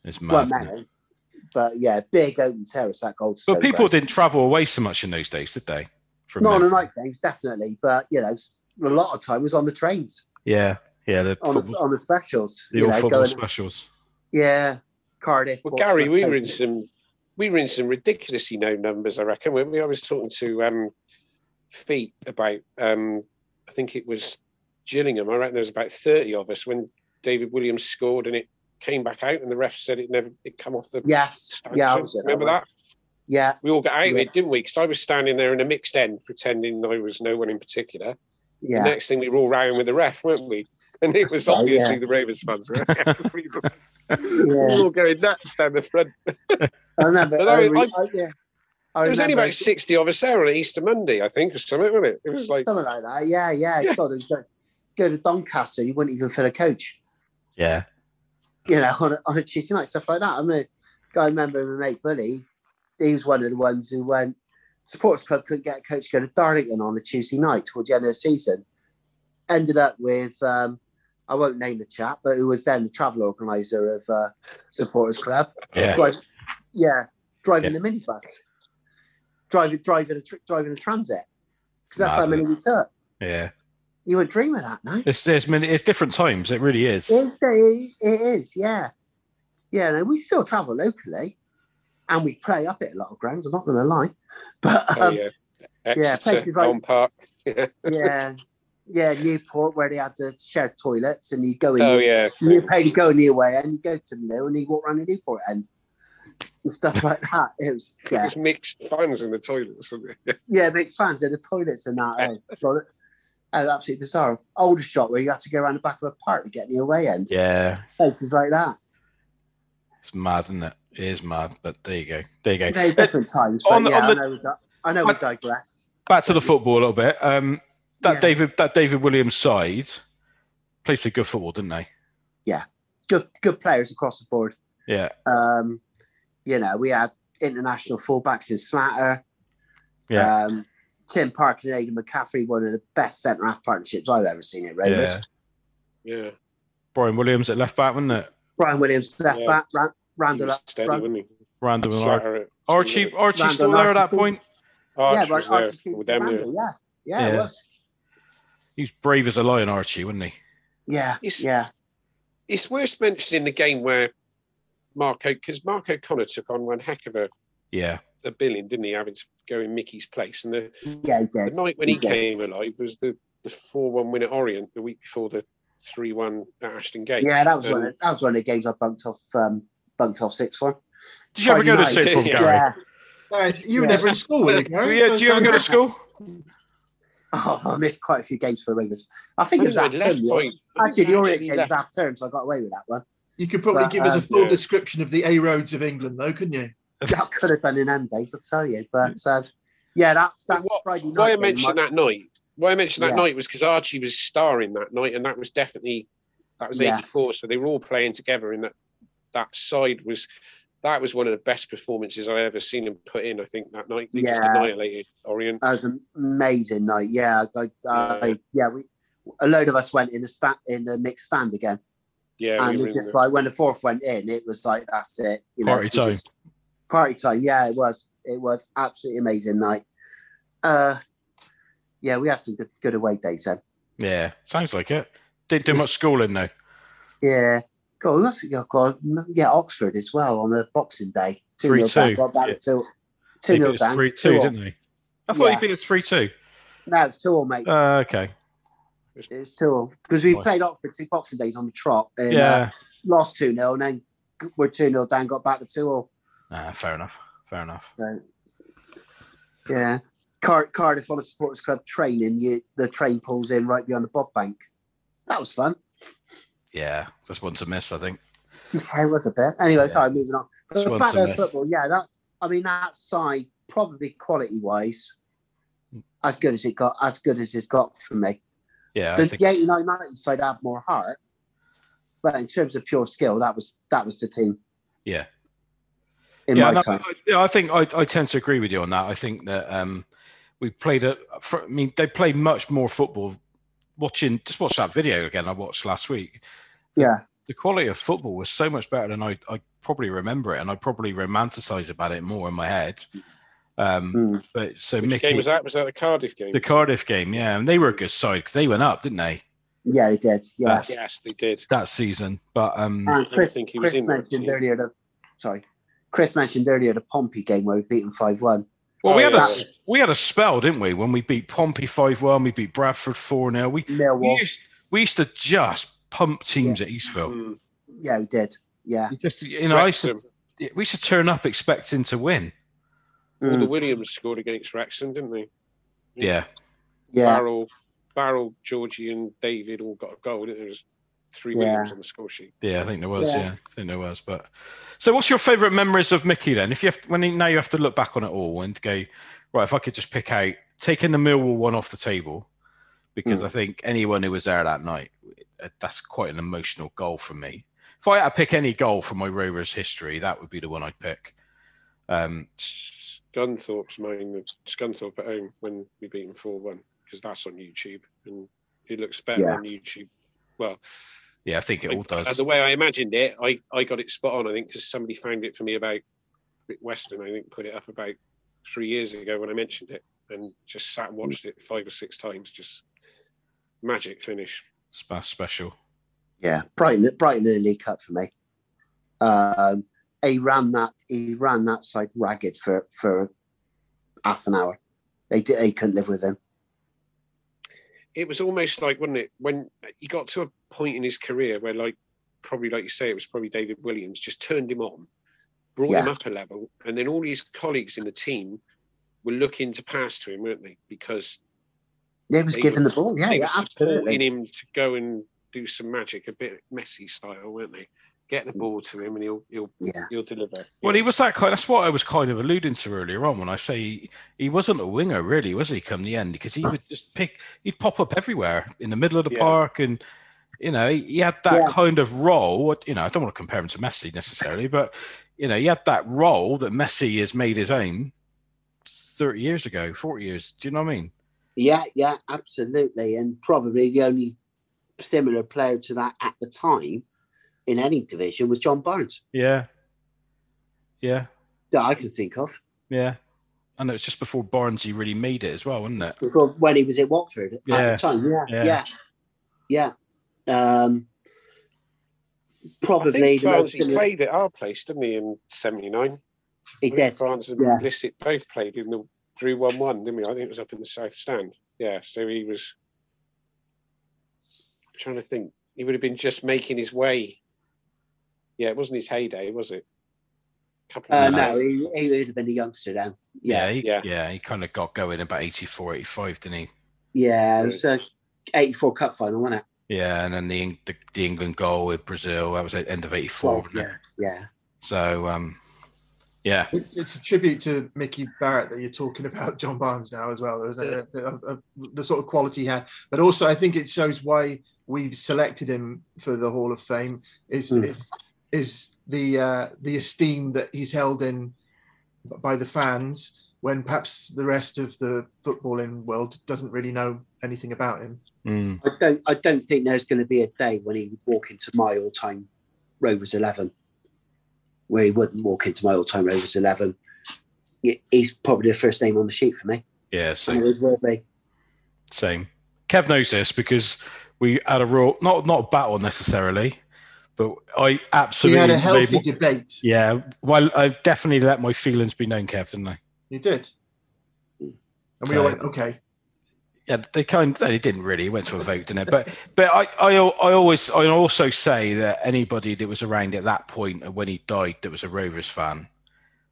[SPEAKER 2] It's
[SPEAKER 4] Well,
[SPEAKER 2] mad. isn't
[SPEAKER 4] many, but yeah, big open terrace at Goldstone.
[SPEAKER 2] But people
[SPEAKER 4] ground.
[SPEAKER 2] didn't travel away so much in those days, did they? From
[SPEAKER 4] not on the night games, definitely, but you know, a lot of time was on the trains,
[SPEAKER 2] Yeah, yeah. The
[SPEAKER 4] on,
[SPEAKER 2] football,
[SPEAKER 4] the, on the specials.
[SPEAKER 2] the
[SPEAKER 4] you
[SPEAKER 2] old
[SPEAKER 4] know,
[SPEAKER 2] football
[SPEAKER 4] going,
[SPEAKER 2] specials.
[SPEAKER 4] yeah, Cardiff.
[SPEAKER 5] Well, Gary, we were in some we were in some ridiculously low numbers. I reckon. We, we I was talking to um, Feet about. Um, I think it was Gillingham. I reckon there was about thirty of us when David Williams scored, and it came back out, and the ref said it never it come off the.
[SPEAKER 4] Yes.
[SPEAKER 5] stanchion.
[SPEAKER 4] Yeah. Was at
[SPEAKER 5] remember
[SPEAKER 4] one.
[SPEAKER 5] that?
[SPEAKER 4] Yeah.
[SPEAKER 5] We all got out of it, didn't we? Because I was standing there in a mixed end, pretending I was no one in particular. The
[SPEAKER 4] Yeah.
[SPEAKER 5] next thing we were all rowing with the ref, weren't we? And it was
[SPEAKER 4] Oh,
[SPEAKER 5] obviously
[SPEAKER 4] yeah.
[SPEAKER 5] the Ravens fans. Right? we were
[SPEAKER 4] yeah.
[SPEAKER 5] all going nuts down the front.
[SPEAKER 4] I remember.
[SPEAKER 5] But
[SPEAKER 4] I,
[SPEAKER 5] I-
[SPEAKER 4] re-
[SPEAKER 5] I-
[SPEAKER 4] I- yeah. I
[SPEAKER 5] There was only about 60 of us there on Easter Monday, I think, or something, wasn't it? It was like,
[SPEAKER 4] something like that. Yeah. Yeah.
[SPEAKER 5] Yeah.
[SPEAKER 4] God, go, go to Doncaster, you wouldn't even fill a coach.
[SPEAKER 2] Yeah.
[SPEAKER 4] You know, on a, on a Tuesday night, stuff like that. I'm mean, I remember my mate Bully, he was one of the ones who went, supporters club couldn't get a coach to go to Darlington on a Tuesday night towards the end of the season. Ended up with, um, I won't name the chap, but who was then the travel organizer of uh, supporters club.
[SPEAKER 2] Yeah.
[SPEAKER 4] Drive, yeah, driving
[SPEAKER 2] Yeah.
[SPEAKER 4] the minibus, driving driving a driving a transit, because that's how many we took.
[SPEAKER 2] Yeah.
[SPEAKER 4] You wouldn't dream of that, no?
[SPEAKER 2] It's there's many it's different times. It really is.
[SPEAKER 4] It is, it is, yeah. Yeah, no, we still travel locally and we play up at a lot of grounds, I'm not going to lie. But
[SPEAKER 5] oh,
[SPEAKER 4] um,
[SPEAKER 5] yeah.
[SPEAKER 4] yeah,
[SPEAKER 5] Exeter,
[SPEAKER 4] places like-
[SPEAKER 5] Elm Park.
[SPEAKER 4] yeah, yeah, Newport where they had the shared toilets and you go in,
[SPEAKER 5] Oh,
[SPEAKER 4] the,
[SPEAKER 5] yeah.
[SPEAKER 4] you pay to go in the away and you go to the mill and you walk around the Newport end and stuff like that. It was, yeah,
[SPEAKER 5] There's mixed fans in the toilets. wasn't there?
[SPEAKER 4] yeah, mixed fans in the toilets and that. Oh, got it. Oh, absolutely bizarre. Aldershot where you had to go around the back of a park to get in the away end.
[SPEAKER 2] Yeah.
[SPEAKER 4] Places like that.
[SPEAKER 2] It's mad, isn't it? It is mad. But there you go. There you go.
[SPEAKER 4] Very different times. But
[SPEAKER 2] on the-
[SPEAKER 4] yeah,
[SPEAKER 2] on the-
[SPEAKER 4] I know we, di- I know we digress.
[SPEAKER 2] Back to the football a little bit. Um that
[SPEAKER 4] Yeah.
[SPEAKER 2] David that David Williams side played some good football, didn't they? Yeah.
[SPEAKER 4] Good, good players across the board.
[SPEAKER 2] Yeah.
[SPEAKER 4] Um, you know, we had international fullbacks in Slatter.
[SPEAKER 2] Yeah.
[SPEAKER 4] Um, Tim Parker and Aiden McCaffery, one of the best centre half partnerships I've ever seen at Rovers.
[SPEAKER 2] Yeah.
[SPEAKER 5] Yeah.
[SPEAKER 2] Brian Williams at left back, wasn't it?
[SPEAKER 4] Brian Williams, left
[SPEAKER 5] Yeah.
[SPEAKER 4] back, Ran-
[SPEAKER 5] He
[SPEAKER 4] Randall
[SPEAKER 5] was steady,
[SPEAKER 4] front.
[SPEAKER 5] wasn't he?
[SPEAKER 2] Random and Ar-
[SPEAKER 5] Slatter
[SPEAKER 2] Archie Archie
[SPEAKER 4] Randall
[SPEAKER 2] still there at that point.
[SPEAKER 5] Archie
[SPEAKER 4] yeah,
[SPEAKER 5] was there with them, yeah.
[SPEAKER 4] Randall, yeah. Yeah,
[SPEAKER 2] Yeah.
[SPEAKER 4] it was.
[SPEAKER 2] He was brave as a lion, Archie, wasn't he?
[SPEAKER 4] Yeah,
[SPEAKER 5] It's-
[SPEAKER 4] yeah,
[SPEAKER 5] It's worth mentioning the game where Marco, because Mark O'Connor took on one heck of a,
[SPEAKER 2] Yeah.
[SPEAKER 5] A billion, didn't he, having to go in Mickey's place. And the,
[SPEAKER 4] yeah, he
[SPEAKER 5] the night when he
[SPEAKER 4] He did.
[SPEAKER 5] came alive was the, the 4 1 win at Orient the week before the 3 1 at Ashton Gate.
[SPEAKER 4] Yeah, that was one.
[SPEAKER 5] Um,
[SPEAKER 4] Of, that was one of the games I bunked off. Um, bunked off six for.
[SPEAKER 2] Did you ever go to
[SPEAKER 4] Friday
[SPEAKER 2] sixth
[SPEAKER 5] night.
[SPEAKER 2] form,
[SPEAKER 5] Yeah.
[SPEAKER 2] Gary?
[SPEAKER 4] Yeah.
[SPEAKER 3] Uh, you were
[SPEAKER 4] Yeah.
[SPEAKER 3] never in school with it, Gary.
[SPEAKER 2] Yeah, do you ever go to school?
[SPEAKER 4] Oh, I missed quite a few games for Rovers. I think it was
[SPEAKER 5] I
[SPEAKER 4] half
[SPEAKER 5] left
[SPEAKER 4] term. yeah. Actually, the Orient
[SPEAKER 5] actually
[SPEAKER 4] game was
[SPEAKER 5] left-
[SPEAKER 4] half term, so I got away with that one.
[SPEAKER 3] You could probably
[SPEAKER 4] But,
[SPEAKER 3] give us a
[SPEAKER 4] um,
[SPEAKER 3] full
[SPEAKER 5] yeah.
[SPEAKER 3] description of the A roads of England, though, couldn't you?
[SPEAKER 4] That could have been in end days, I'll tell you. But uh, yeah, that that
[SPEAKER 5] What-
[SPEAKER 4] Friday night.
[SPEAKER 5] Why I mentioned that night, why I mentioned that
[SPEAKER 4] Yeah.
[SPEAKER 5] night was because Archie was starring that night, and that was definitely that was
[SPEAKER 4] Yeah.
[SPEAKER 5] '84. So they were all playing together, and that that side was that was one of the best performances I ever seen him put in. I think that night they just annihilated Orient.
[SPEAKER 4] That was an amazing night. Yeah, I, I, yeah, we a load of us went in the stand in the mixed stand again,
[SPEAKER 5] Yeah,
[SPEAKER 4] and
[SPEAKER 5] we were
[SPEAKER 4] it
[SPEAKER 5] in
[SPEAKER 4] just like when the fourth went in, it was like that's it. You know,
[SPEAKER 2] Party time.
[SPEAKER 4] just- party time. Yeah, it was. It was absolutely amazing night. Uh, yeah, we had some good, good away days then.
[SPEAKER 2] Yeah. Sounds like it. Didn't do much schooling though.
[SPEAKER 4] Yeah. God, have got yeah Oxford as well on the Boxing Day. Two nil
[SPEAKER 2] 3-2,
[SPEAKER 4] down, got back
[SPEAKER 2] yeah.
[SPEAKER 4] to two two nil down.
[SPEAKER 2] three two, didn't he? I thought
[SPEAKER 4] Yeah.
[SPEAKER 2] he beat us three two.
[SPEAKER 4] No, it's two all, mate.
[SPEAKER 2] Uh, okay.
[SPEAKER 4] it's two all because we played Oxford two Boxing Days on the trot and uh,
[SPEAKER 2] Yeah.
[SPEAKER 4] lost two 0 and then we're two 0 down, got back to two all.
[SPEAKER 2] Ah, fair enough. Fair enough.
[SPEAKER 4] So, yeah. Car- Cardiff on a supporters club training, you the train pulls in right beyond the Bob Bank. That was fun.
[SPEAKER 2] Yeah. Just one to miss, I think.
[SPEAKER 4] Yeah, it was a bit. Anyway,
[SPEAKER 2] Yeah.
[SPEAKER 4] sorry, moving on. But
[SPEAKER 2] one
[SPEAKER 4] back
[SPEAKER 2] to
[SPEAKER 4] to
[SPEAKER 2] miss.
[SPEAKER 4] football, yeah. That I mean, that side probably quality wise, as good as it got, as good as it's got for me.
[SPEAKER 2] Yeah. I
[SPEAKER 4] the,
[SPEAKER 2] think,
[SPEAKER 4] the 89 90 side had more heart, but in terms of pure skill, that was that was the team.
[SPEAKER 2] Yeah.
[SPEAKER 4] In
[SPEAKER 2] yeah,
[SPEAKER 4] my
[SPEAKER 2] no,
[SPEAKER 4] time.
[SPEAKER 2] I, yeah, I think I, I tend to agree with you on that. I think that um, we played a. For, I mean, they play much more football. Watching, just watch that video again. I watched last week.
[SPEAKER 4] Yeah.
[SPEAKER 2] The quality of football was so much better than I, I probably remember it, and I probably romanticize about it more in my head. Um,
[SPEAKER 4] Mm.
[SPEAKER 2] but so
[SPEAKER 5] Which
[SPEAKER 2] Mickey,
[SPEAKER 5] game was that? Was that the Cardiff game?
[SPEAKER 2] the Cardiff game, yeah, and they were a good side because they went up, didn't they,
[SPEAKER 4] Yeah, they did. Yeah.
[SPEAKER 2] Yes.
[SPEAKER 5] Yes, they did.
[SPEAKER 2] that season? But um,
[SPEAKER 4] And Chris,
[SPEAKER 5] think he was
[SPEAKER 4] Chris
[SPEAKER 5] in
[SPEAKER 4] mentioned earlier that sorry. Chris mentioned earlier the Pompey game where we beat them 5 1.
[SPEAKER 2] Well,
[SPEAKER 5] Oh,
[SPEAKER 2] we had a
[SPEAKER 5] yeah.
[SPEAKER 2] s- we had a spell, didn't we? When we beat Pompey five one, we beat Bradford four 0 We we used, we used to just pump teams at Eastville.
[SPEAKER 5] Mm.
[SPEAKER 4] Yeah, we did. Yeah.
[SPEAKER 2] You Just you know, I used to, we used to turn up expecting to win.
[SPEAKER 5] All the
[SPEAKER 4] Mm,
[SPEAKER 5] Williams scored against Wrexham, didn't they?
[SPEAKER 2] Yeah,
[SPEAKER 4] yeah.
[SPEAKER 5] Barrel, Barrel, Georgie, and David all got a goal. Didn't there? there was three
[SPEAKER 4] Yeah.
[SPEAKER 5] Williams on the score sheet.
[SPEAKER 2] yeah, I think there was.
[SPEAKER 4] Yeah.
[SPEAKER 2] Yeah, I think there was. But so, what's your favourite memories of Mickey then? If you have when you, now you have to look back on it all and go, right, if I could just pick out taking the Millwall one off the table, because
[SPEAKER 4] Hmm.
[SPEAKER 2] I think anyone who was there that night, uh, that's quite an emotional goal for me. If I had to pick any goal from my Rovers history, that would be the one I'd pick. Um,
[SPEAKER 5] Scunthorpe's mine, Scunthorpe at home when we beat him 4 1, because that's on YouTube and it looks better
[SPEAKER 4] Yeah.
[SPEAKER 5] on YouTube. Well,
[SPEAKER 2] yeah, I think it all
[SPEAKER 5] I- uh,
[SPEAKER 2] does.
[SPEAKER 5] the way I imagined it, I, I got it spot on, I think, because somebody found it for me about Western, I think, put it up about three years ago when I mentioned it and just sat and watched it five or six times. Just magic finish.
[SPEAKER 2] Spa special.
[SPEAKER 4] Yeah, Brighton, Brighton in the League Cup for me. Um, he ran that he ran that side ragged for for half an hour. They did, they couldn't live with him.
[SPEAKER 5] It was almost like, wasn't it, when he got to a point in his career where, like, probably like you say, it was probably David Williams just turned him on, brought him up a level, and then all his colleagues in the team were looking to pass to him, weren't they? Because
[SPEAKER 4] They was
[SPEAKER 5] They
[SPEAKER 4] given
[SPEAKER 5] were-
[SPEAKER 4] the ball. Yeah,
[SPEAKER 5] they
[SPEAKER 4] yeah,
[SPEAKER 5] were supporting
[SPEAKER 4] absolutely.
[SPEAKER 5] him to go and do some magic, a bit Messi style, weren't they? Get the ball to him and he'll he'll
[SPEAKER 4] Yeah,
[SPEAKER 5] he'll deliver.
[SPEAKER 2] Well, he was that kind. That's what I was kind of alluding to earlier on when I say he, he wasn't a winger, really, was he? Come the end, because he would just pick. He'd pop up everywhere in the middle of the
[SPEAKER 5] Yeah.
[SPEAKER 2] park, and you know he, he had that
[SPEAKER 4] Yeah.
[SPEAKER 2] kind of role. You know, I don't want to compare him to Messi necessarily, but you know he had that role that Messi has made his own thirty years ago, forty years. Do you know what I mean?
[SPEAKER 4] yeah, yeah, absolutely. And probably the only similar player to that at the time in any division was John Barnes
[SPEAKER 2] Yeah, yeah,
[SPEAKER 4] that I can think of.
[SPEAKER 2] yeah. And it was just before Barnes he really made it as well, wasn't it?
[SPEAKER 4] Before when he was at Watford at
[SPEAKER 2] Yeah.
[SPEAKER 4] the time. Yeah,
[SPEAKER 2] Yeah.
[SPEAKER 4] yeah, yeah. Um,
[SPEAKER 5] I
[SPEAKER 4] probably
[SPEAKER 5] think
[SPEAKER 4] the most
[SPEAKER 5] Barnes he played at our place, didn't he, in '79?
[SPEAKER 4] He did.
[SPEAKER 5] Barnes and
[SPEAKER 4] yeah.
[SPEAKER 5] Blissett both played in the drew one one, didn't we? I think it was up in the south stand. Yeah, so he was trying to think. He would have been just making his way. Yeah, it wasn't his heyday, was it? Couple
[SPEAKER 4] Uh,
[SPEAKER 5] of years
[SPEAKER 4] no, he, he would have been a youngster then. Yeah,
[SPEAKER 2] he,
[SPEAKER 5] Yeah.
[SPEAKER 2] yeah. He kind of got going about 84, 85, didn't he?
[SPEAKER 4] yeah. It was a '84 Cup final, wasn't it?
[SPEAKER 2] Yeah, and then the the, the England goal with Brazil that was at end of '84,
[SPEAKER 4] Well,
[SPEAKER 2] wasn't?
[SPEAKER 4] Yeah,
[SPEAKER 2] So, um, yeah,
[SPEAKER 3] It- It's a tribute to Mickey Barrett that you're talking about John Barnes now as well. There's a, a, a, the sort of quality he had, but also I think it shows why we've selected him for the Hall of Fame is
[SPEAKER 4] Mm.
[SPEAKER 3] Is, is the uh, the esteem that he's held in by the fans when perhaps the rest of the footballing world doesn't really know anything about him.
[SPEAKER 2] Mm,
[SPEAKER 4] I don't. I don't think there's going to be a day when he would walk into my all-time Rovers eleven, where he wouldn't walk into my all-time Rovers eleven. He's probably the first name on the sheet for me.
[SPEAKER 2] yeah, same,
[SPEAKER 4] will be.
[SPEAKER 2] same. Kev knows this because we had a real not not a battle necessarily, but I absolutely
[SPEAKER 3] had a healthy debate.
[SPEAKER 2] yeah. Well, I definitely let my feelings be known, Kev, didn't I?
[SPEAKER 3] You did, and we
[SPEAKER 2] So-
[SPEAKER 3] all went okay.
[SPEAKER 2] Yeah, they kind they didn't really it went to a vote, didn't it? But but I, I I always I also say that anybody that was around at that point when he died that was a Rovers fan.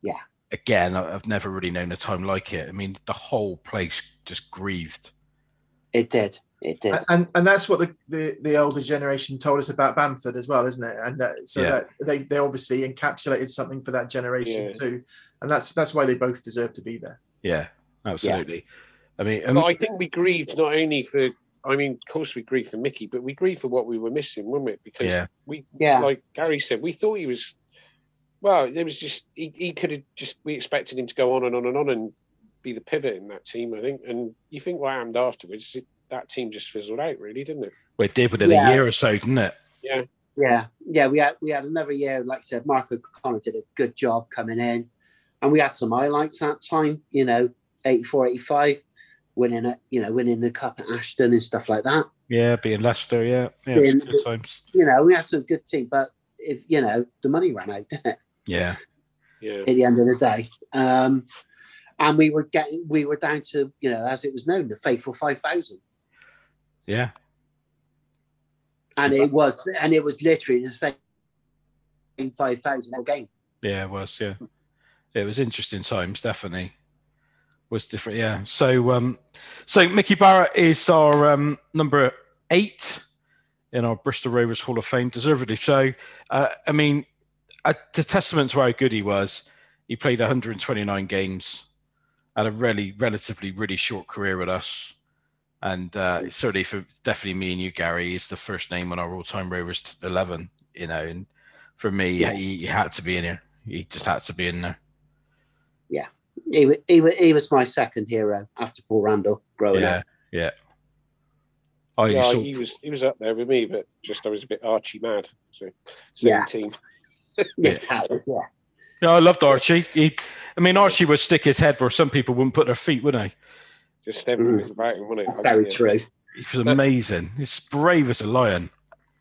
[SPEAKER 4] Yeah.
[SPEAKER 2] Again, I've never really known a time like it. I mean, the whole place just grieved.
[SPEAKER 4] It did. It did.
[SPEAKER 3] and and that's what the, the the older generation told us about Bamford as well, isn't it? And that, so
[SPEAKER 2] Yeah.
[SPEAKER 3] that they they obviously encapsulated something for that generation
[SPEAKER 5] Yeah.
[SPEAKER 3] too, and that's that's why they both deserve to be there.
[SPEAKER 2] Yeah, absolutely. I mean,
[SPEAKER 5] But
[SPEAKER 2] um,
[SPEAKER 5] I think we grieved not only for. I mean, of course, we grieved for Mickey, but we grieved for what we were missing, weren't we? Because
[SPEAKER 2] Yeah.
[SPEAKER 5] we,
[SPEAKER 4] Yeah.
[SPEAKER 5] like Gary said, we thought he was. Well, there was just he, he could have just we expected him to go on and on and on and be the pivot in that team, I think. And you think what happened afterwards? It, that team just fizzled out, really, didn't it?
[SPEAKER 2] we did within
[SPEAKER 4] Yeah.
[SPEAKER 2] a year or so, didn't it?
[SPEAKER 4] Yeah, yeah, yeah, we had we had another year. Like I said, Mark O'Connor did a good job coming in, and we had some highlights that time. You know, 84, 85, winning it. You know, winning the cup at Ashton and stuff like that.
[SPEAKER 2] Yeah, being Leicester. Yeah, yeah, it
[SPEAKER 4] Being-
[SPEAKER 2] good times.
[SPEAKER 4] You know, we had some good team, but if you know, the money ran out, didn't it?
[SPEAKER 2] Yeah,
[SPEAKER 5] Yeah.
[SPEAKER 4] at the end of the day. Um, and we were getting, we were down to, you know, as it was known, the faithful 5,000.
[SPEAKER 2] Yeah.
[SPEAKER 4] And it was, and it was literally the same 5,000 every game.
[SPEAKER 2] Yeah, it was. Yeah, it was interesting times. Definitely was different. Yeah. So, um, so Mickey Barrett is our um, number eight in our Bristol Rovers Hall of Fame, deservedly so. Uh, I mean, a, the testament to how good he was. He played 129 games, had a really, relatively, really short career with us. And uh, certainly for definitely me and you, Gary, is the first name on our all-time Rovers 11. You know, and for me,
[SPEAKER 4] Yeah.
[SPEAKER 2] he, he had to be in here. He just had to be in there.
[SPEAKER 4] Yeah, He, he, he was my second hero after Paul Randall growing
[SPEAKER 2] yeah,
[SPEAKER 4] up.
[SPEAKER 2] yeah. I
[SPEAKER 5] Yeah,
[SPEAKER 2] saw,
[SPEAKER 5] he was he was up there with me, but just I was a bit Archie mad. So same
[SPEAKER 4] Yeah.
[SPEAKER 5] team.
[SPEAKER 4] Yeah, yeah.
[SPEAKER 2] yeah, I loved Archie. He, I mean, Archie would stick his head where some people wouldn't put their feet, would they?
[SPEAKER 5] Just everything was about him, wasn't it?
[SPEAKER 4] That's very true.
[SPEAKER 2] He was amazing. He's brave as a lion.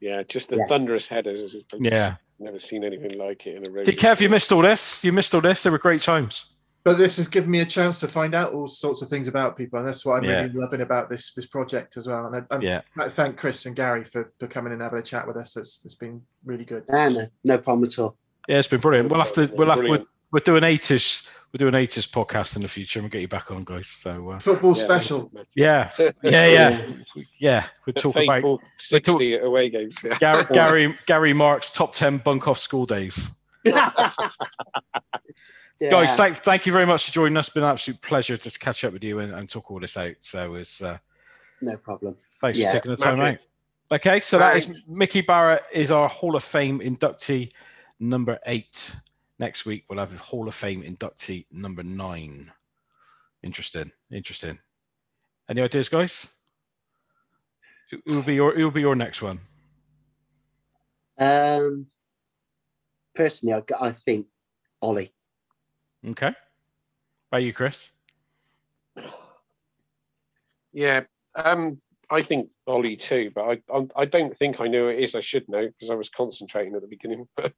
[SPEAKER 5] Yeah, just the
[SPEAKER 4] Yeah.
[SPEAKER 5] thunderous headers. I've just
[SPEAKER 2] Yeah.
[SPEAKER 5] never seen anything like it in a row.
[SPEAKER 2] Did Kev, you missed all this? You missed all this. They were great times.
[SPEAKER 3] But this has given me a chance to find out all sorts of things about people, and that's what I'm
[SPEAKER 2] Yeah.
[SPEAKER 3] really loving about this this project as well. And I,
[SPEAKER 2] Yeah.
[SPEAKER 3] I thank Chris and Gary for, for coming and having a chat with us. It's, it's been really good.
[SPEAKER 4] Yeah, no, no problem at all.
[SPEAKER 2] Yeah, it's been brilliant. We'll have to. We'll have. We're,
[SPEAKER 5] Brilliant.
[SPEAKER 2] we're doing eighties. We're doing eighties podcast in the future, and we'll get you back on, guys. So uh,
[SPEAKER 3] Football
[SPEAKER 5] Yeah.
[SPEAKER 3] special.
[SPEAKER 2] yeah, yeah, yeah, yeah. We
[SPEAKER 5] The
[SPEAKER 2] talk about
[SPEAKER 5] faithful sixty away games. Yeah.
[SPEAKER 2] Gary, Gary Gary Mark's top ten bunk off school days.
[SPEAKER 4] Yeah.
[SPEAKER 2] Guys, thank, thank you very much for joining us. It's been an absolute pleasure to catch up with you and, and talk all this out. So it's uh,
[SPEAKER 4] no problem.
[SPEAKER 2] thanks
[SPEAKER 4] Yeah,
[SPEAKER 2] for taking the time
[SPEAKER 5] magic.
[SPEAKER 2] out. Okay, so that is Mickey Barrett is our Hall of Fame inductee number eight. Next week we'll have a Hall of Fame inductee number nine. Interesting, interesting. Any ideas, guys? Who who will be your who will be your next one?
[SPEAKER 4] Um, personally, I, I think Ollie.
[SPEAKER 2] Okay. By you, Chris.
[SPEAKER 5] Yeah, um, I think Ollie too, but I, I I don't think I knew it is. I should know because I was concentrating at the beginning. But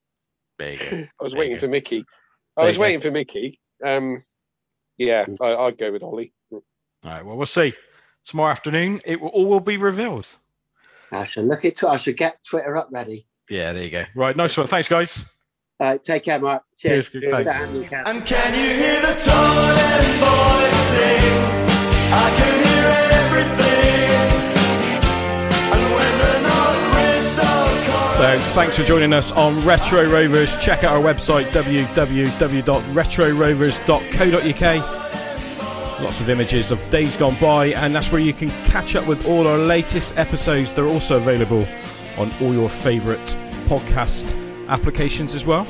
[SPEAKER 2] There you go.
[SPEAKER 5] I was
[SPEAKER 2] There
[SPEAKER 5] waiting for Mickey. I
[SPEAKER 2] There
[SPEAKER 5] was
[SPEAKER 2] you go.
[SPEAKER 5] waiting for Mickey. Um, yeah, I, I'd go with Ollie.
[SPEAKER 2] All right. Well, we'll see. Tomorrow afternoon, it will all will be revealed.
[SPEAKER 4] I should look at. I should get Twitter up ready.
[SPEAKER 2] Yeah, there you go. Right, nice one. Thanks, guys.
[SPEAKER 4] All right, take care, Mark. Cheers.
[SPEAKER 2] Cheers, thanks.
[SPEAKER 4] Dan,
[SPEAKER 6] And can you hear the toilet boys sing? I can hear everything.
[SPEAKER 2] So, thanks for joining us on Retro Rovers. Check out our website www.retrorovers.co.uk. Lots of images of days gone by, and that's where you can catch up with all our latest episodes. They're also available on all your favourite podcast applications as well.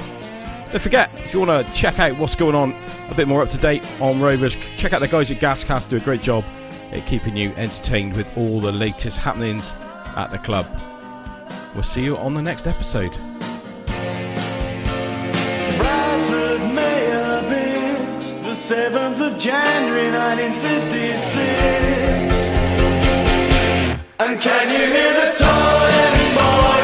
[SPEAKER 2] Don't forget, if you want to check out what's going on a bit more up to date on Rovers, check out the guys at Gascast, do a great job at keeping you entertained with all the latest happenings at the club. We'll see you on the next episode.
[SPEAKER 6] The 7th of January 1956. And can you hear the boys